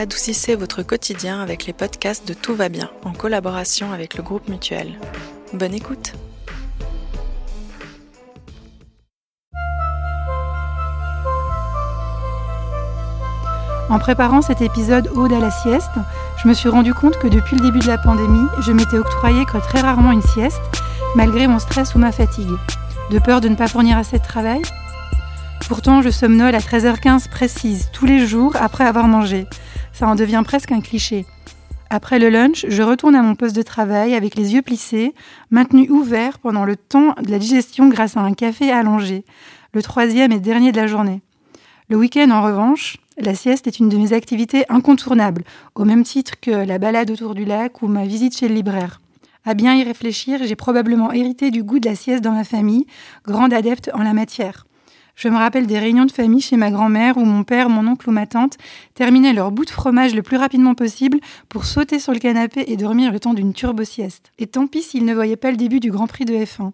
adoucissez votre quotidien avec les podcasts de Tout va bien en collaboration avec le groupe Mutuel. Bonne écoute En préparant cet épisode Ode à la sieste, je me suis rendu compte que depuis le début de la pandémie, je m'étais octroyé que très rarement une sieste, malgré mon stress ou ma fatigue. De peur de ne pas fournir assez de travail? Pourtant, je somnole à 13h15 précise, tous les jours après avoir mangé. Ça en devient presque un cliché. Après le lunch, je retourne à mon poste de travail avec les yeux plissés, maintenus ouverts pendant le temps de la digestion grâce à un café allongé, le troisième et dernier de la journée. Le week-end, en revanche, la sieste est une de mes activités incontournables, au même titre que la balade autour du lac ou ma visite chez le libraire. À bien y réfléchir, j'ai probablement hérité du goût de la sieste dans ma famille, grande adepte en la matière. Je me rappelle des réunions de famille chez ma grand-mère où mon père, mon oncle ou ma tante terminaient leur bout de fromage le plus rapidement possible pour sauter sur le canapé et dormir le temps d'une turbo-sieste. Et tant pis s'ils ne voyaient pas le début du Grand Prix de F1.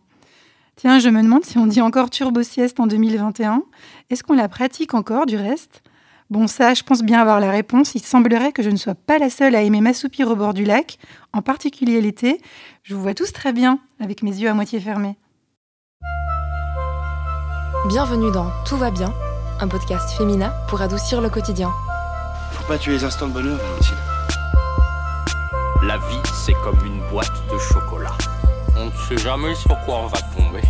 Tiens, je me demande si on dit encore turbo-sieste en 2021. Est-ce qu'on la pratique encore du reste? Bon, ça, je pense bien avoir la réponse. Il semblerait que je ne sois pas la seule à aimer m'assoupir au bord du lac, en particulier l'été. Je vous vois tous très bien, avec mes yeux à moitié fermés. Bienvenue dans Tout va bien, un podcast féminin pour adoucir le quotidien. Faut pas tuer les instants de bonheur, Valentine. La vie, c'est comme une boîte de chocolat. On ne sait jamais sur quoi on va tomber.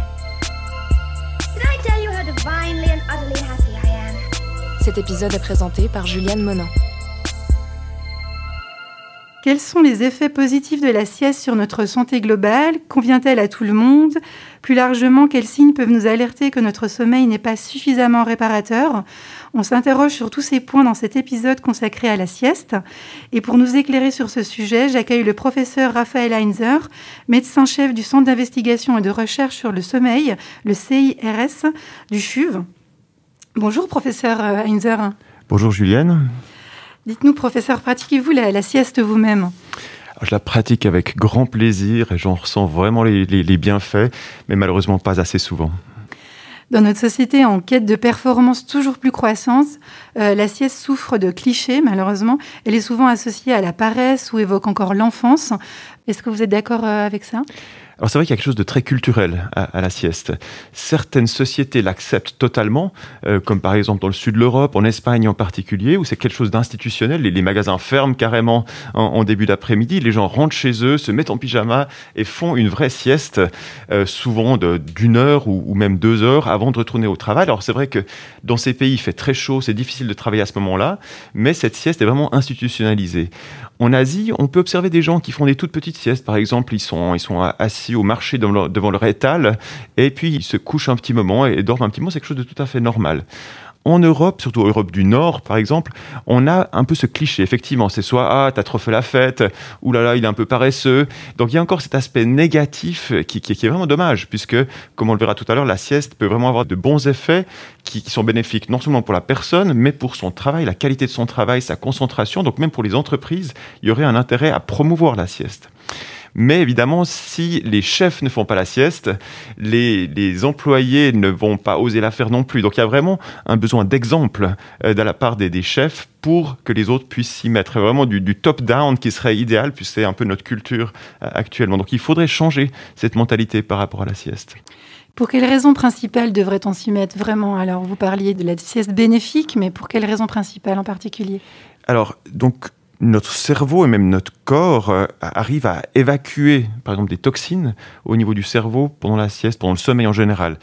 Cet épisode est présenté par Juliane Monin. Quels sont les effets positifs de la sieste sur notre santé globale? Convient-elle à tout le monde? Plus largement, quels signes peuvent nous alerter que notre sommeil n'est pas suffisamment réparateur? On s'interroge sur tous ces points dans cet épisode consacré à la sieste. Et pour nous éclairer sur ce sujet, j'accueille le professeur Raphaël Heinzer, médecin-chef du Centre d'investigation et de recherche sur le sommeil, le CIRS du CHUV. Bonjour professeur Heinzer. Bonjour Julienne. Dites-nous, professeur, pratiquez-vous la, sieste vous-même je la pratique avec grand plaisir et j'en ressens vraiment les, bienfaits, mais malheureusement pas assez souvent. Dans notre société en quête de performance toujours plus croissante, euh, la sieste souffre de clichés, malheureusement. Elle est souvent associée à la paresse ou évoque encore l'enfance. Est-ce que vous êtes d'accord euh, avec ça? Alors c'est vrai qu'il y a quelque chose de très culturel à, la sieste. Certaines sociétés l'acceptent totalement, euh, comme par exemple dans le sud de l'Europe, en Espagne en particulier, où c'est quelque chose d'institutionnel. Les, magasins ferment carrément en, début d'après-midi, les gens rentrent chez eux, se mettent en pyjama et font une vraie sieste, euh, souvent d'une heure ou, ou, même deux heures avant de retourner au travail. Alors c'est vrai que dans ces pays, il fait très chaud, c'est difficile de travailler à ce moment-là, mais cette sieste est vraiment institutionnalisée. En Asie, on peut observer des gens qui font des toutes petites siestes. Par exemple, ils sont, ils sont assis au marché devant leur, étal et puis ils se couchent un petit moment et dorment un petit moment. C'est quelque chose de tout à fait normal en Europe, surtout en Europe du Nord par exemple, on a un peu ce cliché. Effectivement, c'est soit ah t'as trop fait la fête, ou là là il est un peu paresseux. Donc il y a encore cet aspect négatif qui, est vraiment dommage, puisque comme on le verra tout à l'heure, la sieste peut vraiment avoir de bons effets qui, qui, sont bénéfiques non seulement pour la personne, mais pour son travail, la qualité de son travail, sa concentration. Donc même pour les entreprises, il y aurait un intérêt à promouvoir la sieste. Mais évidemment, si les chefs ne font pas la sieste, les, employés ne vont pas oser la faire non plus. Donc il y a vraiment un besoin d'exemple euh, de la part des, chefs pour que les autres puissent s'y mettre. Vraiment du, top-down qui serait idéal, puisque c'est un peu notre culture euh, actuellement. Donc il faudrait changer cette mentalité par rapport à la sieste. Pour quelles raisons principales devrait-on s'y mettre vraiment? Alors, vous parliez de la sieste bénéfique, mais pour quelles raisons principales en particulier? Alors, donc, notre cerveau et même notre corps euh, arrivent à évacuer, par exemple, des toxines au niveau du cerveau pendant la sieste, pendant le sommeil en général.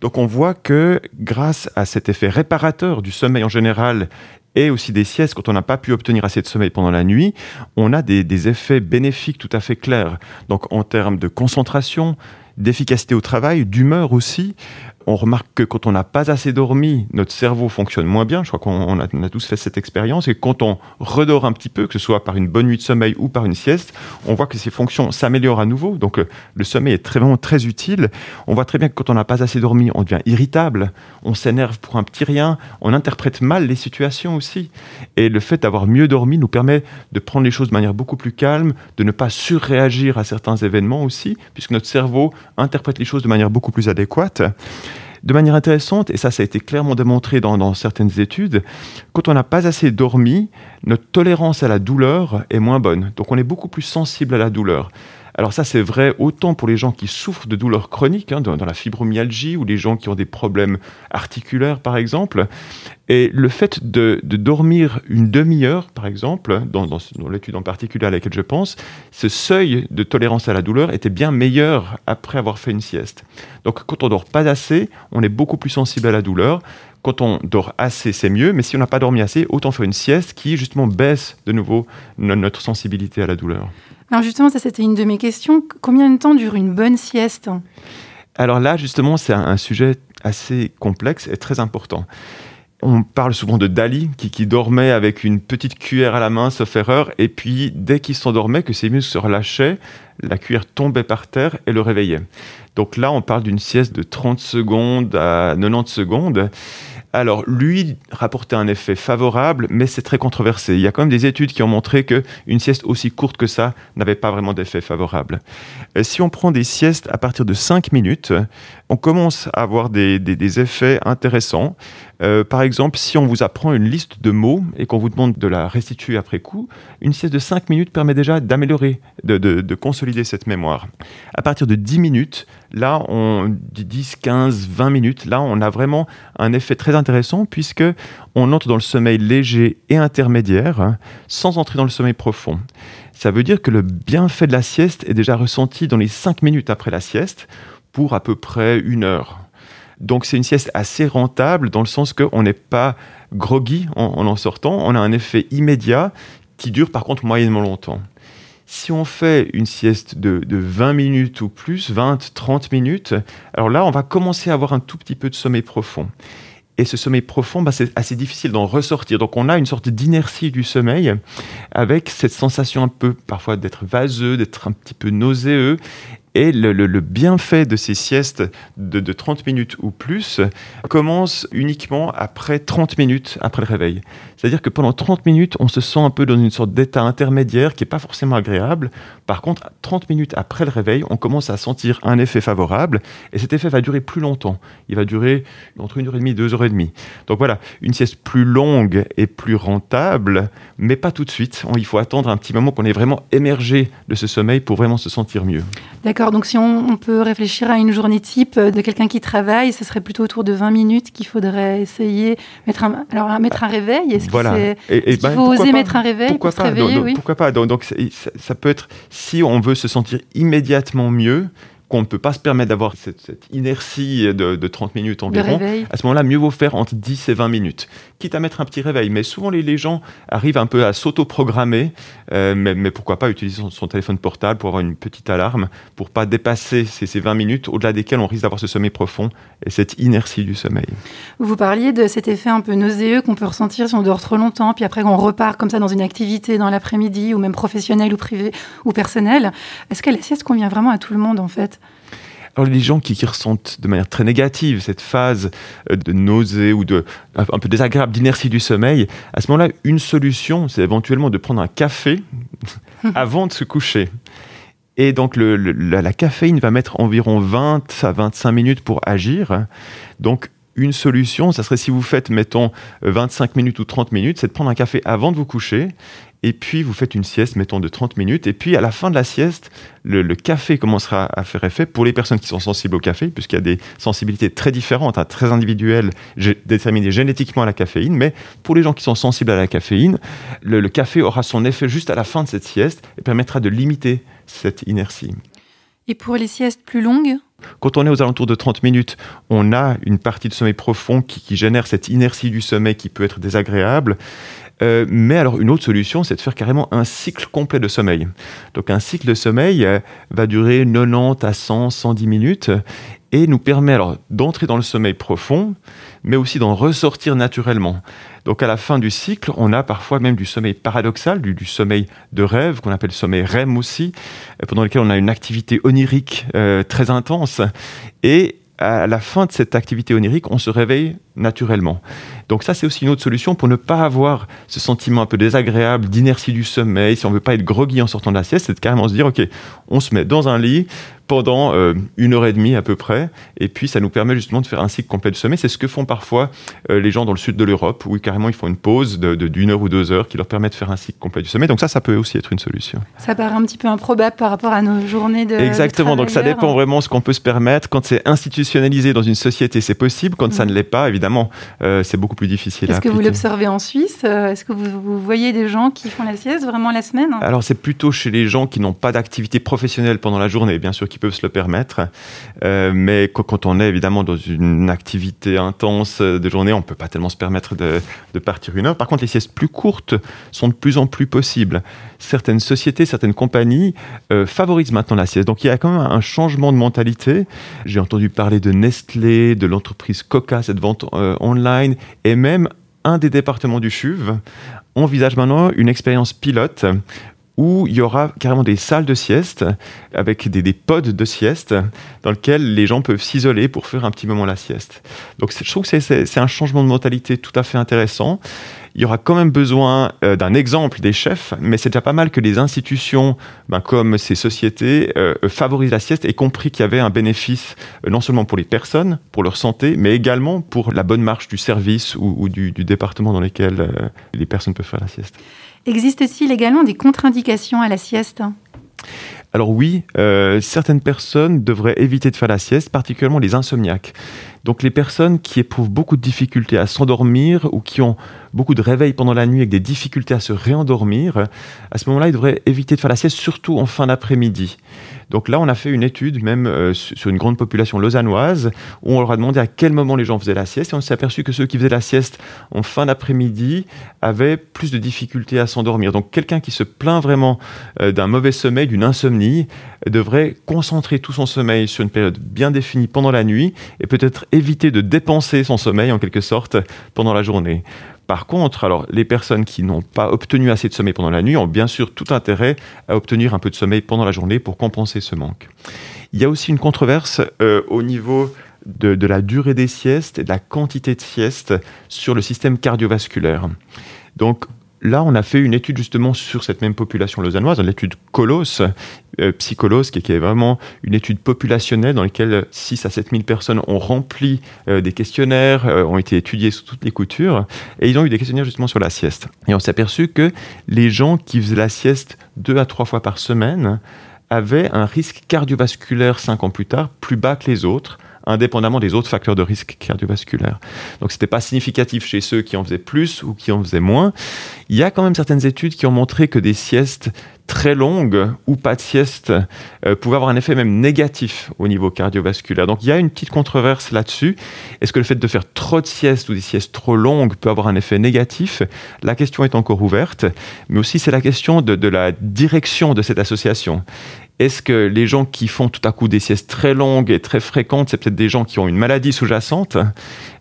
Donc on voit que grâce à cet effet réparateur du sommeil en général et aussi des siestes, quand on n'a pas pu obtenir assez de sommeil pendant la nuit, on a des, des effets bénéfiques tout à fait clairs. Donc en termes de concentration, d'efficacité au travail, d'humeur aussi, on remarque que quand on n'a pas assez dormi, notre cerveau fonctionne moins bien. Je crois qu'on a, tous fait cette expérience. Et quand on redort un petit peu, que ce soit par une bonne nuit de sommeil ou par une sieste, on voit que ces fonctions s'améliorent à nouveau. Donc euh, le sommeil est vraiment très utile. On voit très bien que quand on n'a pas assez dormi, on devient irritable, on s'énerve pour un petit rien, on interprète mal les situations aussi. Et le fait d'avoir mieux dormi nous permet de prendre les choses de manière beaucoup plus calme, de ne pas surréagir à certains événements aussi, puisque notre cerveau interprète les choses de manière beaucoup plus adéquate. de manière intéressante, et ça, ça a été clairement démontré dans, dans certaines études, quand on n'a pas assez dormi, notre tolérance à la douleur est moins bonne. Donc on est beaucoup plus sensible à la douleur. Alors ça, c'est vrai autant pour les gens qui souffrent de douleurs chroniques, hein, dans, la fibromyalgie, ou les gens qui ont des problèmes articulaires, par exemple. Et le fait de, dormir une demi-heure, par exemple, dans, dans l'étude en particulier à laquelle je pense, ce seuil de tolérance à la douleur était bien meilleur après avoir fait une sieste. Donc quand on dort pas assez, on est beaucoup plus sensible à la douleur. Quand on dort assez, c'est mieux, mais si on n'a pas dormi assez, autant faire une sieste qui justement baisse de nouveau notre sensibilité à la douleur. Alors justement, ça c'était une de mes questions. Combien de temps dure une bonne sieste? Alors là, justement, c'est un sujet assez complexe et très important. On parle souvent de Dali qui, dormait avec une petite cuillère à la main, sauf erreur, et puis dès qu'il s'endormait, que ses muscles se relâchaient, la cuillère tombait par terre et le réveillait. Donc là, on parle d'une sieste de 30 secondes à 90 secondes. Alors, lui rapportait un effet favorable, mais c'est très controversé. Il y a quand même des études qui ont montré qu'une sieste aussi courte que ça n'avait pas vraiment d'effet favorable. Euh, si on prend des siestes à partir de 5 minutes, on commence à avoir des, effets intéressants. Euh, par exemple, si on vous apprend une liste de mots et qu'on vous demande de la restituer après coup, une sieste de 5 minutes permet déjà d'améliorer, de, de, consolider cette mémoire. À partir de 10 minutes, là, on, 10, 15, 20 minutes, là, on a vraiment un effet très intéressant puisque on entre dans le sommeil léger et intermédiaire hein, sans entrer dans le sommeil profond. Ça veut dire que le bienfait de la sieste est déjà ressenti dans les 5 minutes après la sieste pour à peu près une heure. Donc c'est une sieste assez rentable dans le sens qu'on n'est pas groggy en, en sortant, on a un effet immédiat qui dure par contre moyennement longtemps. Si on fait une sieste de, 20 minutes ou plus, 20, 30 minutes, alors là, on va commencer à avoir un tout petit peu de sommeil profond. Et ce sommeil profond, bah, c'est assez difficile d'en ressortir. Donc on a une sorte d'inertie du sommeil avec cette sensation un peu parfois d'être vaseux, d'être un petit peu nauséeux. Et le, bienfait de ces siestes de, 30 minutes ou plus commence uniquement après 30 minutes après le réveil. C'est-à-dire que pendant 30 minutes, on se sent un peu dans une sorte d'état intermédiaire qui n'est pas forcément agréable. Par contre, 30 minutes après le réveil, on commence à sentir un effet favorable et cet effet va durer plus longtemps. Il va durer entre une heure et demie deux heures et demie. Donc voilà, une sieste plus longue et plus rentable, mais pas tout de suite. Il faut attendre un petit moment qu'on ait vraiment émergé de ce sommeil pour vraiment se sentir mieux. D'accord donc si on, peut réfléchir à une journée type de quelqu'un qui travaille, ce serait plutôt autour de 20 minutes qu'il faudrait essayer mettre un, alors mettre un réveil. Est-ce voilà. qu'il ben, faut oser mettre un réveil pourquoi pour pas, se réveiller? oui. Pourquoi pas? Donc, ça peut être si on veut se sentir immédiatement mieux, qu'on ne peut pas se permettre d'avoir cette, inertie de, 30 minutes environ, à ce moment-là, mieux vaut faire entre 10 et 20 minutes, quitte à mettre un petit réveil. Mais souvent, les, gens arrivent un peu à s'auto-programmer, euh, mais, pourquoi pas utiliser son, téléphone portable pour avoir une petite alarme, pour pas dépasser ces, 20 minutes, au-delà desquelles on risque d'avoir ce sommeil profond et cette inertie du sommeil. Vous parliez de cet effet un peu nauséeux qu'on peut ressentir si on dort trop longtemps, puis après on repart comme ça dans une activité dans l'après-midi, ou même professionnelle ou privée ou personnelle. Est-ce que la sieste convient vraiment à tout le monde en fait? Alors les gens qui, ressentent de manière très négative cette phase euh, de nausée ou de un peu désagréable d'inertie du sommeil, à ce moment-là, une solution, c'est éventuellement de prendre un café avant de se coucher. Et donc le, la, la, caféine va mettre environ 20 à 25 minutes pour agir. Donc une solution, ça serait si vous faites, mettons, 25 minutes ou 30 minutes, c'est de prendre un café avant de vous coucher et puis vous faites une sieste, mettons, de 30 minutes, et puis à la fin de la sieste, le, café commencera à faire effet pour les personnes qui sont sensibles au café, puisqu'il y a des sensibilités très différentes, hein, très individuelles, déterminées génétiquement à la caféine, mais pour les gens qui sont sensibles à la caféine, le, le café aura son effet juste à la fin de cette sieste et permettra de limiter cette inertie. Et pour les siestes plus longues? Quand on est aux alentours de 30 minutes, on a une partie de sommeil profond qui, qui, génère cette inertie du sommeil qui peut être désagréable. Euh, mais alors, une autre solution, c'est de faire carrément un cycle complet de sommeil. Donc, un cycle de sommeil euh, va durer 90 à 100, 110 minutes et nous permet alors d'entrer dans le sommeil profond, mais aussi d'en ressortir naturellement. Donc à la fin du cycle, on a parfois même du sommeil paradoxal, du, sommeil de rêve, qu'on appelle sommeil REM aussi, euh, pendant lequel on a une activité onirique très intense. Et à la fin de cette activité onirique, on se réveille naturellement. Donc ça, c'est aussi une autre solution pour ne pas avoir ce sentiment un peu désagréable d'inertie du sommeil. Si on veut pas être groggy en sortant de la sieste, c'est de carrément se dire, OK, on se met dans un lit, pendant euh, une heure et demie à peu près. Et puis, ça nous permet justement de faire un cycle complet de sommeil. C'est ce que font parfois euh, les gens dans le sud de l'Europe, où carrément ils font une pause d'une de, d'une heure ou deux heures qui leur permet de faire un cycle complet du sommeil. Donc ça, ça peut aussi être une solution. Ça paraît un petit peu improbable par rapport à nos journées de Exactement. donc ça dépend vraiment de ce qu'on peut se permettre. Quand c'est institutionnalisé dans une société, c'est possible. Quand ça mm. ne l'est pas, évidemment, euh, c'est beaucoup plus difficile. Est-ce que vous l'observez en Suisse Est-ce que vous, vous, voyez des gens qui font la sieste vraiment la semaine? Alors c'est plutôt chez les gens qui n'ont pas d'activité professionnelle pendant la journée, bien sûr, qui peuvent se le permettre. Euh, mais quand on est évidemment dans une activité intense de journée, on ne peut pas tellement se permettre de, partir une heure. Par contre, les siestes plus courtes sont de plus en plus possibles. Certaines sociétés, certaines compagnies euh, favorisent maintenant la sieste. Donc il y a quand même un changement de mentalité. J'ai entendu parler de Nestlé, de l'entreprise Coca, cette vente euh, online, et même un des départements du CHUV envisage maintenant une expérience pilote où il y aura carrément des salles de sieste avec des, des pods de sieste dans lesquels les gens peuvent s'isoler pour faire un petit moment la sieste. Donc je trouve que c'est un changement de mentalité tout à fait intéressant. Il y aura quand même besoin euh, d'un exemple des chefs, mais c'est déjà pas mal que les institutions, ben, comme ces sociétés, euh, favorisent la sieste et compris qu'il y avait un bénéfice euh, non seulement pour les personnes, pour leur santé, mais également pour la bonne marche du service ou, du, du, département dans lequel les personnes peuvent faire la sieste. Existe-t-il également des contre-indications à la sieste? Alors oui, euh, certaines personnes devraient éviter de faire la sieste, particulièrement les insomniaques. Donc les personnes qui éprouvent beaucoup de difficultés à s'endormir ou qui ont beaucoup de réveils pendant la nuit avec des difficultés à se réendormir, à ce moment-là, ils devraient éviter de faire la sieste, surtout en fin d'après-midi. Donc là, on a fait une étude, même euh, sur une grande population lausannoise, où on leur a demandé à quel moment les gens faisaient la sieste, et on s'est aperçu que ceux qui faisaient la sieste en fin d'après-midi avaient plus de difficultés à s'endormir. Donc quelqu'un qui se plaint vraiment euh, d'un mauvais sommeil, d'une insomnie, devrait concentrer tout son sommeil sur une période bien définie pendant la nuit, et peut-être éviter de dépenser son sommeil en quelque sorte pendant la journée. Par contre, alors, les personnes qui n'ont pas obtenu assez de sommeil pendant la nuit ont bien sûr tout intérêt à obtenir un peu de sommeil pendant la journée pour compenser ce manque. Il y a aussi une controverse euh, au niveau de, de, la durée des siestes et de la quantité de siestes sur le système cardiovasculaire. Donc, Là, on a fait une étude justement sur cette même population lausannoise, l'étude Colos, euh, Psycholos, qui, est vraiment une étude populationnelle dans laquelle 6 à 7 000 personnes ont rempli euh, des questionnaires, euh, ont été étudiés sous toutes les coutures, et ils ont eu des questionnaires justement sur la sieste. Et on s'est aperçu que les gens qui faisaient la sieste deux à trois fois par semaine avaient un risque cardiovasculaire cinq ans plus tard plus bas que les autres, indépendamment des autres facteurs de risque cardiovasculaire. Donc c'était pas significatif chez ceux qui en faisaient plus ou qui en faisaient moins. Il y a quand même certaines études qui ont montré que des siestes très longues ou pas de sieste euh, pouvaient avoir un effet même négatif au niveau cardiovasculaire. Donc il y a une petite controverse là-dessus. Est-ce que le fait de faire trop de siestes ou des siestes trop longues peut avoir un effet négatif? La question est encore ouverte, mais aussi c'est la question de, de la direction de cette association. Est-ce que les gens qui font tout à coup des siestes très longues et très fréquentes, c'est peut-être des gens qui ont une maladie sous-jacente,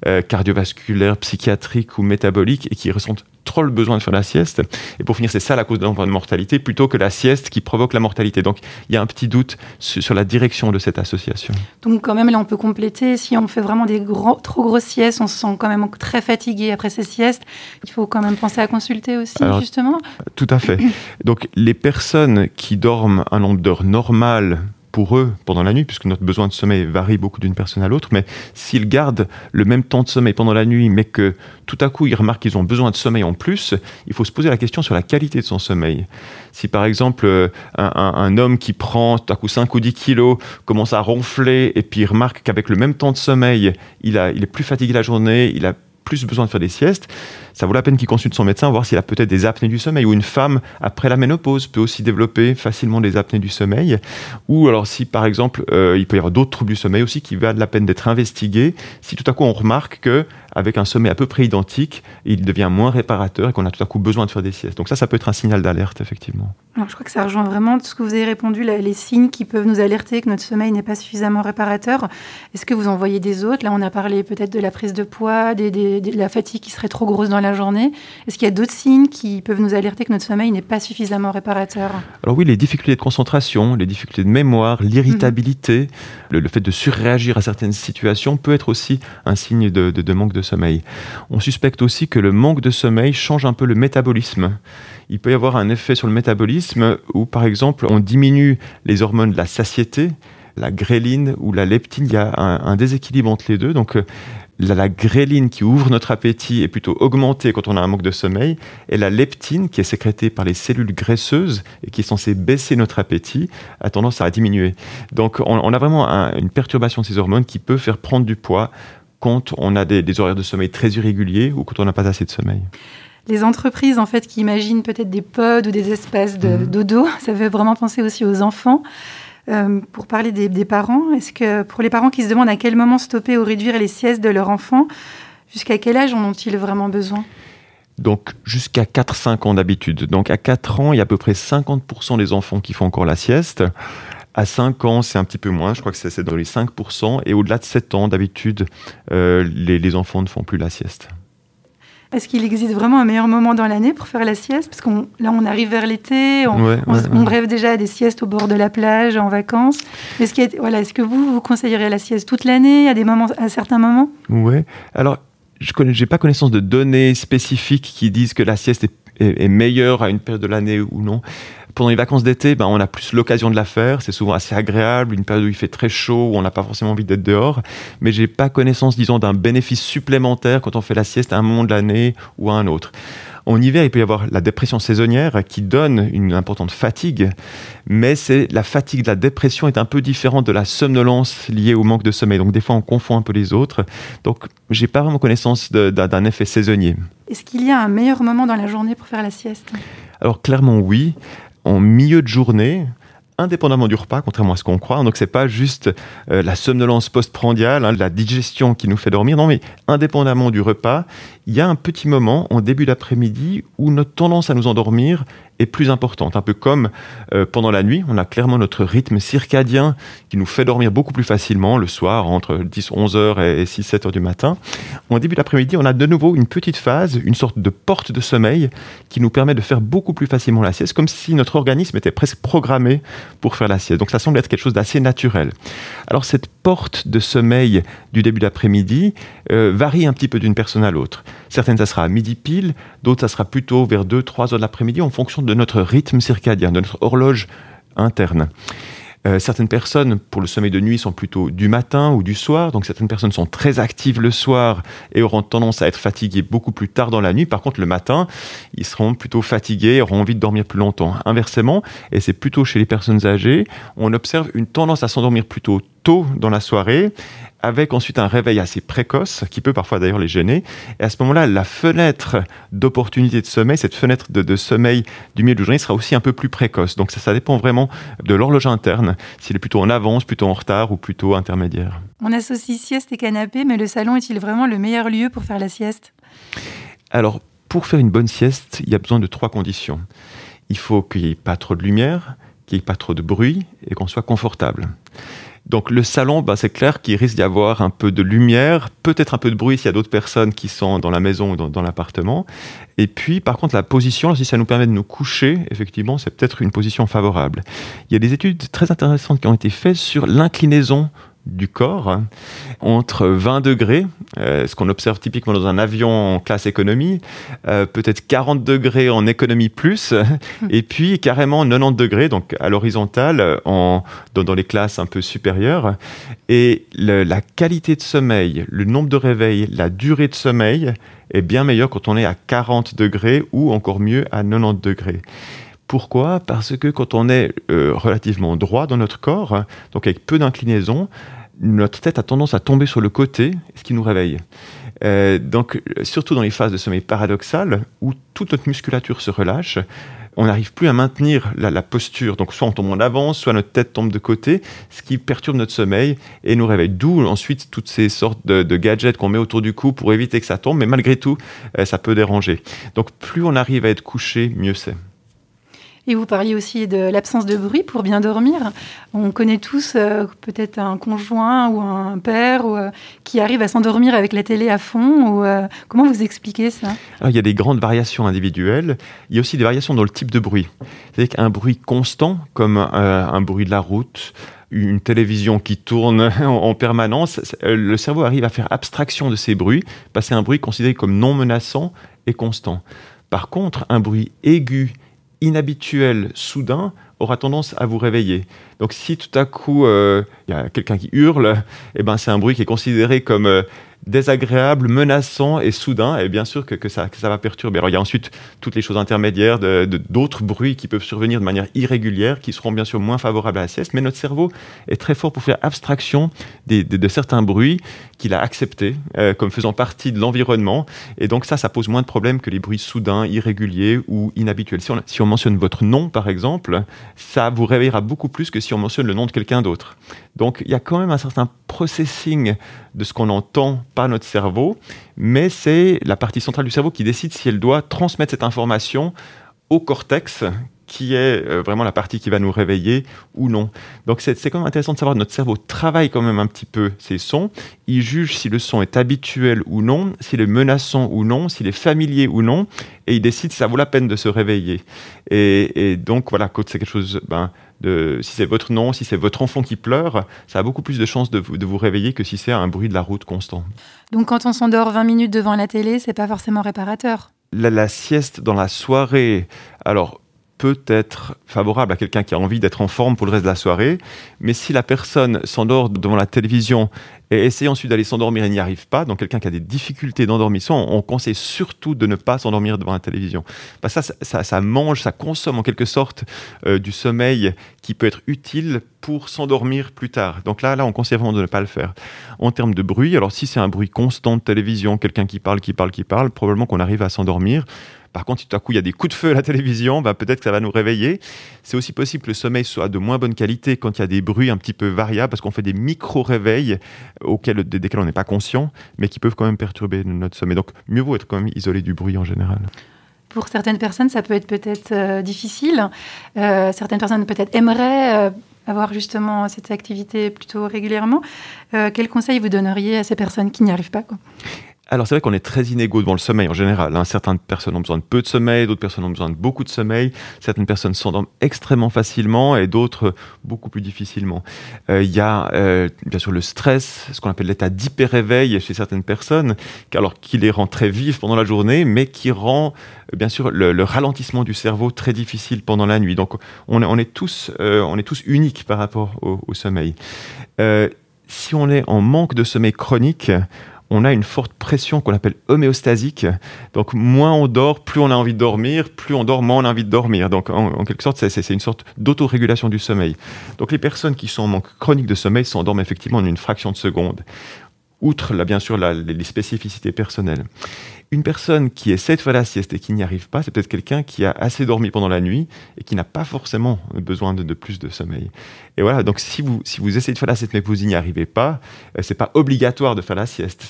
euh, cardiovasculaire, psychiatrique ou métabolique, et qui ressentent trop le besoin de faire la sieste. Et pour finir, c'est ça la cause de la mortalité, plutôt que la sieste qui provoque la mortalité. Donc il y a un petit doute sur la direction de cette association. Donc quand même, là, on peut compléter. Si on fait vraiment des trop grosses siestes, on se sent quand même très fatigué après ces siestes. Il faut quand même penser à consulter aussi, justement. Tout à fait. Donc les personnes qui dorment un nombre d'heures normal pour eux pendant la nuit, puisque notre besoin de sommeil varie beaucoup d'une personne à l'autre, mais s'ils gardent le même temps de sommeil pendant la nuit, mais que tout à coup ils remarquent qu'ils ont besoin de sommeil en plus, il faut se poser la question sur la qualité de son sommeil. Si par exemple euh, un, homme qui prend tout à coup 5 ou 10 kilos commence à ronfler et puis il remarque qu'avec le même temps de sommeil, il, est plus fatigué la journée, il a plus besoin de faire des siestes, ça vaut la peine qu'il consulte son médecin, voir s'il a peut-être des apnées du sommeil. Ou une femme, après la ménopause, peut aussi développer facilement des apnées du sommeil. Ou alors si, par exemple, euh, il peut y avoir d'autres troubles du sommeil aussi qui valent la peine d'être investigués, si tout à coup on remarque que avec un sommeil à peu près identique, il devient moins réparateur et qu'on a tout à coup besoin de faire des siestes. Donc ça, ça peut être un signal d'alerte, effectivement. Alors, je crois que ça rejoint vraiment tout ce que vous avez répondu, les signes qui peuvent nous alerter que notre sommeil n'est pas suffisamment réparateur. Est-ce que vous en voyez des autres? Là, on a parlé peut-être de la prise de poids, de la fatigue qui serait trop grosse dans la journée. Est-ce qu'il y a d'autres signes qui peuvent nous alerter que notre sommeil n'est pas suffisamment réparateur? Alors oui, les difficultés de concentration, les difficultés de mémoire, l'irritabilité, mhm. le, fait de surréagir à certaines situations peut être aussi un signe de, manque de de sommeil. On suspecte aussi que le manque de sommeil change un peu le métabolisme. Il peut y avoir un effet sur le métabolisme où, par exemple, on diminue les hormones de la satiété, la gréline ou la leptine. Il y a un, déséquilibre entre les deux. Donc, la, la, gréline qui ouvre notre appétit est plutôt augmentée quand on a un manque de sommeil, et la leptine, qui est sécrétée par les cellules graisseuses et qui est censée baisser notre appétit, a tendance à diminuer. Donc on, a vraiment une perturbation de ces hormones qui peut faire prendre du poids quand on a des, horaires de sommeil très irréguliers ou quand on n'a pas assez de sommeil les entreprises en fait qui imaginent peut-être des pods ou des espaces de mmh. dodo, ça fait vraiment penser aussi aux enfants. Euh, pour parler des, parents, est-ce que pour les parents qui se demandent à quel moment stopper ou réduire les siestes de leur enfant, jusqu'à quel âge en ont-ils vraiment besoin? Donc jusqu'à 4-5 ans d'habitude. Donc à 4 ans, il y a à peu près 50% des enfants qui font encore la sieste. À 5 ans, c'est un petit peu moins, je crois que c'est dans les 5%. Et au-delà de 7 ans, d'habitude, euh, les enfants ne font plus la sieste. Est-ce qu'il existe vraiment un meilleur moment dans l'année pour faire la sieste Parce qu'on là, on arrive vers l'été, on, rêve déjà à des siestes au bord de la plage, en vacances. Est-ce est, voilà, est que vous, vous conseilleriez la sieste toute l'année, à, des moments, à certains moments? Oui. Alors, je n'ai pas connaissance de données spécifiques qui disent que la sieste est, est meilleure à une période de l'année ou non. Pendant les vacances d'été, ben, on a plus l'occasion de la faire. C'est souvent assez agréable, une période où il fait très chaud, où on n'a pas forcément envie d'être dehors. Mais j'ai pas connaissance, disons, d'un bénéfice supplémentaire quand on fait la sieste à un moment de l'année ou à un autre. En hiver, il peut y avoir la dépression saisonnière qui donne une importante fatigue, mais c'est la fatigue de la dépression est un peu différente de la somnolence liée au manque de sommeil. Donc des fois, on confond un peu les autres. Donc, j'ai pas vraiment connaissance d'un effet saisonnier. Est-ce qu'il y a un meilleur moment dans la journée pour faire la sieste? Alors clairement oui en milieu de journée, indépendamment du repas, contrairement à ce qu'on croit. Donc, c'est pas juste euh, la somnolence postprandiale, hein, la digestion qui nous fait dormir. Non, mais indépendamment du repas, il y a un petit moment en début d'après-midi où notre tendance à nous endormir plus importante. Un peu comme euh, pendant la nuit, on a clairement notre rythme circadien qui nous fait dormir beaucoup plus facilement le soir entre 10, 11 heures et 6, 7 heures du matin. En début d'après-midi, on a de nouveau une petite phase, une sorte de porte de sommeil qui nous permet de faire beaucoup plus facilement la sieste, comme si notre organisme était presque programmé pour faire la sieste. Donc ça semble être quelque chose d'assez naturel. Alors cette porte de sommeil du début d'après-midi euh, varie un petit peu d'une personne à l'autre. Certaines, ça sera à midi pile, d'autres, ça sera plutôt vers 2-3 heures de l'après-midi en fonction de notre rythme circadien, de notre horloge interne. Euh, certaines personnes, pour le sommeil de nuit, sont plutôt du matin ou du soir. Donc certaines personnes sont très actives le soir et auront tendance à être fatiguées beaucoup plus tard dans la nuit. Par contre, le matin, ils seront plutôt fatigués auront envie de dormir plus longtemps. Inversement, et c'est plutôt chez les personnes âgées, on observe une tendance à s'endormir plutôt tôt dans la soirée, avec ensuite un réveil assez précoce, qui peut parfois d'ailleurs les gêner. Et à ce moment-là, la fenêtre d'opportunité de sommeil, cette fenêtre de, sommeil du milieu de journée sera aussi un peu plus précoce. Donc ça, ça dépend vraiment de l'horloge interne, s'il est plutôt en avance, plutôt en retard ou plutôt intermédiaire. On associe sieste et canapé, mais le salon est-il vraiment le meilleur lieu pour faire la sieste? Alors, pour faire une bonne sieste, il y a besoin de trois conditions. Il faut qu'il n'y ait pas trop de lumière, qu'il n'y ait pas trop de bruit et qu'on soit confortable. Donc le salon, bah, c'est clair qu'il risque d'y avoir un peu de lumière, peut-être un peu de bruit s'il y a d'autres personnes qui sont dans la maison ou dans, l'appartement. Et puis par contre la position, si ça nous permet de nous coucher, effectivement, c'est peut-être une position favorable. Il y a des études très intéressantes qui ont été faites sur l'inclinaison du corps entre 20 degrés, euh, ce qu'on observe typiquement dans un avion en classe économie, euh, peut-être 40 degrés en économie plus, et puis carrément 90 degrés, donc à l'horizontale, dans, dans, les classes un peu supérieures. Et la qualité de sommeil, le nombre de réveils, la durée de sommeil est bien meilleure quand on est à 40 degrés ou encore mieux à 90 degrés. Pourquoi Parce que quand on est euh, relativement droit dans notre corps, donc avec peu d'inclinaison, notre tête a tendance à tomber sur le côté, ce qui nous réveille. Euh, donc, surtout dans les phases de sommeil paradoxal, où toute notre musculature se relâche, on n'arrive plus à maintenir la, posture. Donc, soit on tombe en avance, soit notre tête tombe de côté, ce qui perturbe notre sommeil et nous réveille. D'où ensuite toutes ces sortes de, gadgets qu'on met autour du cou pour éviter que ça tombe, mais malgré tout, euh, ça peut déranger. Donc, plus on arrive à être couché, mieux c'est. Et vous parliez aussi de l'absence de bruit pour bien dormir. On connaît tous euh, peut-être un conjoint ou un père euh, qui arrive à s'endormir avec la télé à fond. Euh, comment vous expliquez ça? Il y a des grandes variations individuelles. Il y a aussi des variations dans le type de bruit. C'est-à-dire qu'un bruit constant, comme un bruit de la route, une télévision qui tourne en permanence, le cerveau arrive à faire abstraction de ces bruits, passer un bruit considéré comme non menaçant et constant. Par contre, un bruit aigu, inhabituel, soudain, aura tendance à vous réveiller. Donc si tout à coup il y a quelqu'un qui hurle, eh ben, c'est un bruit qui est considéré comme désagréable, menaçant et soudain, et bien sûr que, ça, va perturber. Alors il y a ensuite toutes les choses intermédiaires, d'autres de, d'autres bruits qui peuvent survenir de manière irrégulière, qui seront bien sûr moins favorables à la sieste, mais notre cerveau est très fort pour faire abstraction de certains bruits qu'il a acceptés euh, comme faisant partie de l'environnement, et donc ça, ça pose moins de problèmes que les bruits soudains, irréguliers ou inhabituels. Si on mentionne votre nom, par exemple, ça vous réveillera beaucoup plus que si on mentionne le nom de quelqu'un d'autre. Donc il y a quand même un certain processing de ce qu'on entend par notre cerveau, mais c'est la partie centrale du cerveau qui décide si elle doit transmettre cette information au cortex, qui est euh, vraiment la partie qui va nous réveiller ou non. Donc c'est quand même intéressant de savoir notre cerveau travaille quand même un petit peu ces sons. Il juge si le son est habituel ou non, s'il est menaçant ou non, s'il est familier ou non, et il décide si ça vaut la peine de se réveiller. Et, donc voilà, quand c'est quelque chose... Ben, de, si c'est votre nom, si c'est votre enfant qui pleure, ça a beaucoup plus de chances de, de vous réveiller que si c'est un bruit de la route constant. Donc quand on s'endort 20 minutes devant la télé, c'est pas forcément réparateur la, la, sieste dans la soirée, alors peut être favorable à quelqu'un qui a envie d'être en forme pour le reste de la soirée, mais si la personne s'endort devant la télévision et essaie ensuite d'aller s'endormir et n'y arrive pas, donc quelqu'un qui a des difficultés d'endormissement, on conseille surtout de ne pas s'endormir devant la télévision. Parce que ça, ça, mange, ça consomme en quelque sorte euh, du sommeil qui peut être utile pour s'endormir plus tard. Donc là, là, on conseille vraiment de ne pas le faire. En termes de bruit, alors si c'est un bruit constant de télévision, quelqu'un qui parle, qui parle, qui parle, probablement qu'on arrive à s'endormir. Par contre, si tout à coup il y a des coups de feu à la télévision, bah, peut-être que ça va nous réveiller. C'est aussi possible que le sommeil soit de moins bonne qualité quand il y a des bruits un petit peu variables, parce qu'on fait des micro-réveils auxquels, desquels on n'est pas conscient, mais qui peuvent quand même perturber notre sommeil. Donc mieux vaut être quand même isolé du bruit en général. Pour certaines personnes, ça peut être peut-être euh, difficile. Euh, certaines personnes peut-être aimeraient euh, avoir justement cette activité plutôt régulièrement. quels conseils vous donneriez à ces personnes qui n'y arrivent pas alors c'est vrai qu'on est très inégaux devant le sommeil en général. Hein. Certaines personnes ont besoin de peu de sommeil, d'autres personnes ont besoin de beaucoup de sommeil. Certaines personnes s'endorment extrêmement facilement et d'autres beaucoup plus difficilement. Euh, il y a euh, bien sûr le stress, ce qu'on appelle l'état d'hyper-réveil chez certaines personnes, alors qui les rend très vives pendant la journée, mais qui rend euh, bien sûr le, ralentissement du cerveau très difficile pendant la nuit. Donc on est, tous, on est tous uniques par rapport au sommeil. si on est en manque de sommeil chronique, on a une forte pression qu'on appelle homéostasique. Donc moins on dort, plus on a envie de dormir, plus on dort, moins on a envie de dormir. Donc en, quelque sorte, c'est une sorte d'autorégulation du sommeil. Donc les personnes qui sont en manque chronique de sommeil s'endorment effectivement en une fraction de seconde outre là, bien sûr les spécificités personnelles. Une personne qui essaie de faire la sieste et qui n'y arrive pas, c'est peut-être quelqu'un qui a assez dormi pendant la nuit et qui n'a pas forcément besoin de, plus de sommeil. Et voilà, donc si vous, si vous essayez de faire la sieste mais vous n'y arrivez pas, euh, c'est pas obligatoire de faire la sieste.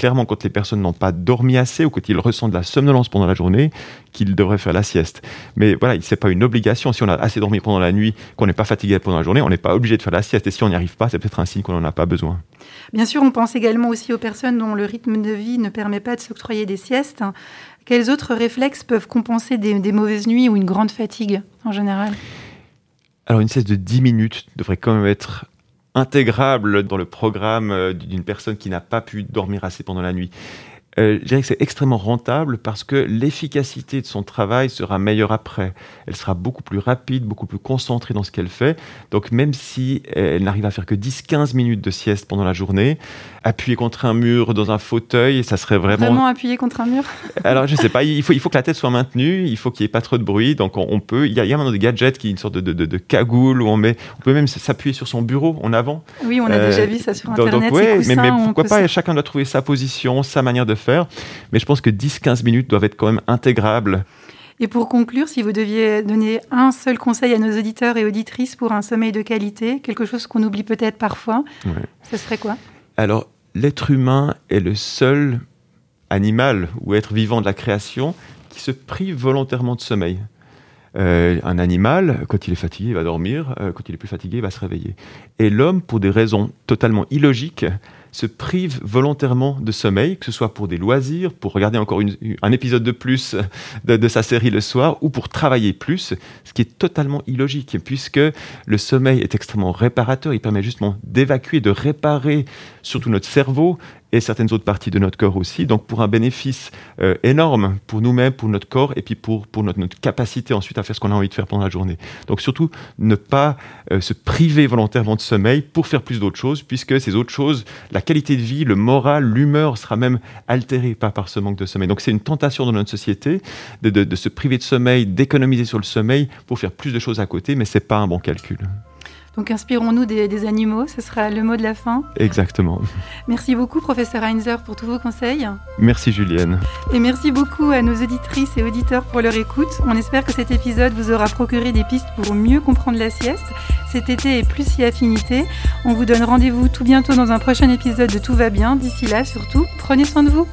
Clairement quand les personnes n'ont pas dormi assez ou quand ils ressentent de la somnolence pendant la journée qu'ils devraient faire la sieste. Mais voilà, c'est pas une obligation. Si on a assez dormi pendant la nuit, qu'on n'est pas fatigué pendant la journée, on n'est pas obligé de faire la sieste. Et si on n'y arrive pas, c'est peut-être un signe qu'on n'en a pas besoin. Bien sûr, on pense également aussi aux personnes dont le rythme de vie ne permet pas de s'octroyer des siestes. Quels autres réflexes peuvent compenser des, mauvaises nuits ou une grande fatigue en général? Alors une sieste de 10 minutes devrait quand même être intégrable dans le programme euh, d'une personne qui n'a pas pu dormir assez pendant la nuit. Euh, je dirais que c'est extrêmement rentable parce que l'efficacité de son travail sera meilleure après. Elle sera beaucoup plus rapide, beaucoup plus concentrée dans ce qu'elle fait. Donc même si elle n'arrive à faire que 10-15 minutes de sieste pendant la journée, appuyer contre un mur dans un fauteuil, ça serait vraiment... Vraiment appuyer contre un mur? Alors je sais pas, il faut, il faut que la tête soit maintenue, il faut qu'il n'y ait pas trop de bruit. Donc on, peut... Il y, a, il y, a, maintenant des gadgets qui sont une sorte de, de, de, cagoule où on met... On peut même s'appuyer sur son bureau en avant. Oui, on a déjà vu ça sur Internet. Donc, ouais, mais, mais, pourquoi pas Chacun doit trouver sa position, sa manière de faire. Mais je pense que 10-15 minutes doivent être quand même intégrables. Et pour conclure, si vous deviez donner un seul conseil à nos auditeurs et auditrices pour un sommeil de qualité, quelque chose qu'on oublie peut-être parfois, ce serait quoi? Alors, l'être humain est le seul animal ou être vivant de la création qui se prive volontairement de sommeil. Euh, un animal, quand il est fatigué, il va dormir, euh, quand il est plus fatigué, il va se réveiller. Et l'homme, pour des raisons totalement illogiques, se prive volontairement de sommeil, que ce soit pour des loisirs, pour regarder encore un épisode de plus de, sa série le soir, ou pour travailler plus, ce qui est totalement illogique, puisque le sommeil est extrêmement réparateur, il permet justement d'évacuer, de réparer surtout notre cerveau et certaines autres parties de notre corps aussi. Donc pour un bénéfice euh, énorme pour nous-mêmes, pour notre corps et puis pour, pour notre, notre, capacité ensuite à faire ce qu'on a envie de faire pendant la journée. Donc surtout ne pas euh, se priver volontairement de sommeil pour faire plus d'autres choses, puisque ces autres choses, la qualité de vie, le moral, l'humeur sera même altérée par, par ce manque de sommeil. Donc c'est une tentation dans notre société de, de, de se priver de sommeil, d'économiser sur le sommeil pour faire plus de choses à côté, mais c'est pas un bon calcul. Donc inspirons-nous des, animaux, ce sera le mot de la fin. Exactement. Merci beaucoup, professeur Heinzer, pour tous vos conseils. Merci, Julienne. Et merci beaucoup à nos auditrices et auditeurs pour leur écoute. On espère que cet épisode vous aura procuré des pistes pour mieux comprendre la sieste. Cet été est plus si affinité. On vous donne rendez-vous tout bientôt dans un prochain épisode de Tout va bien. D'ici là, surtout, prenez soin de vous.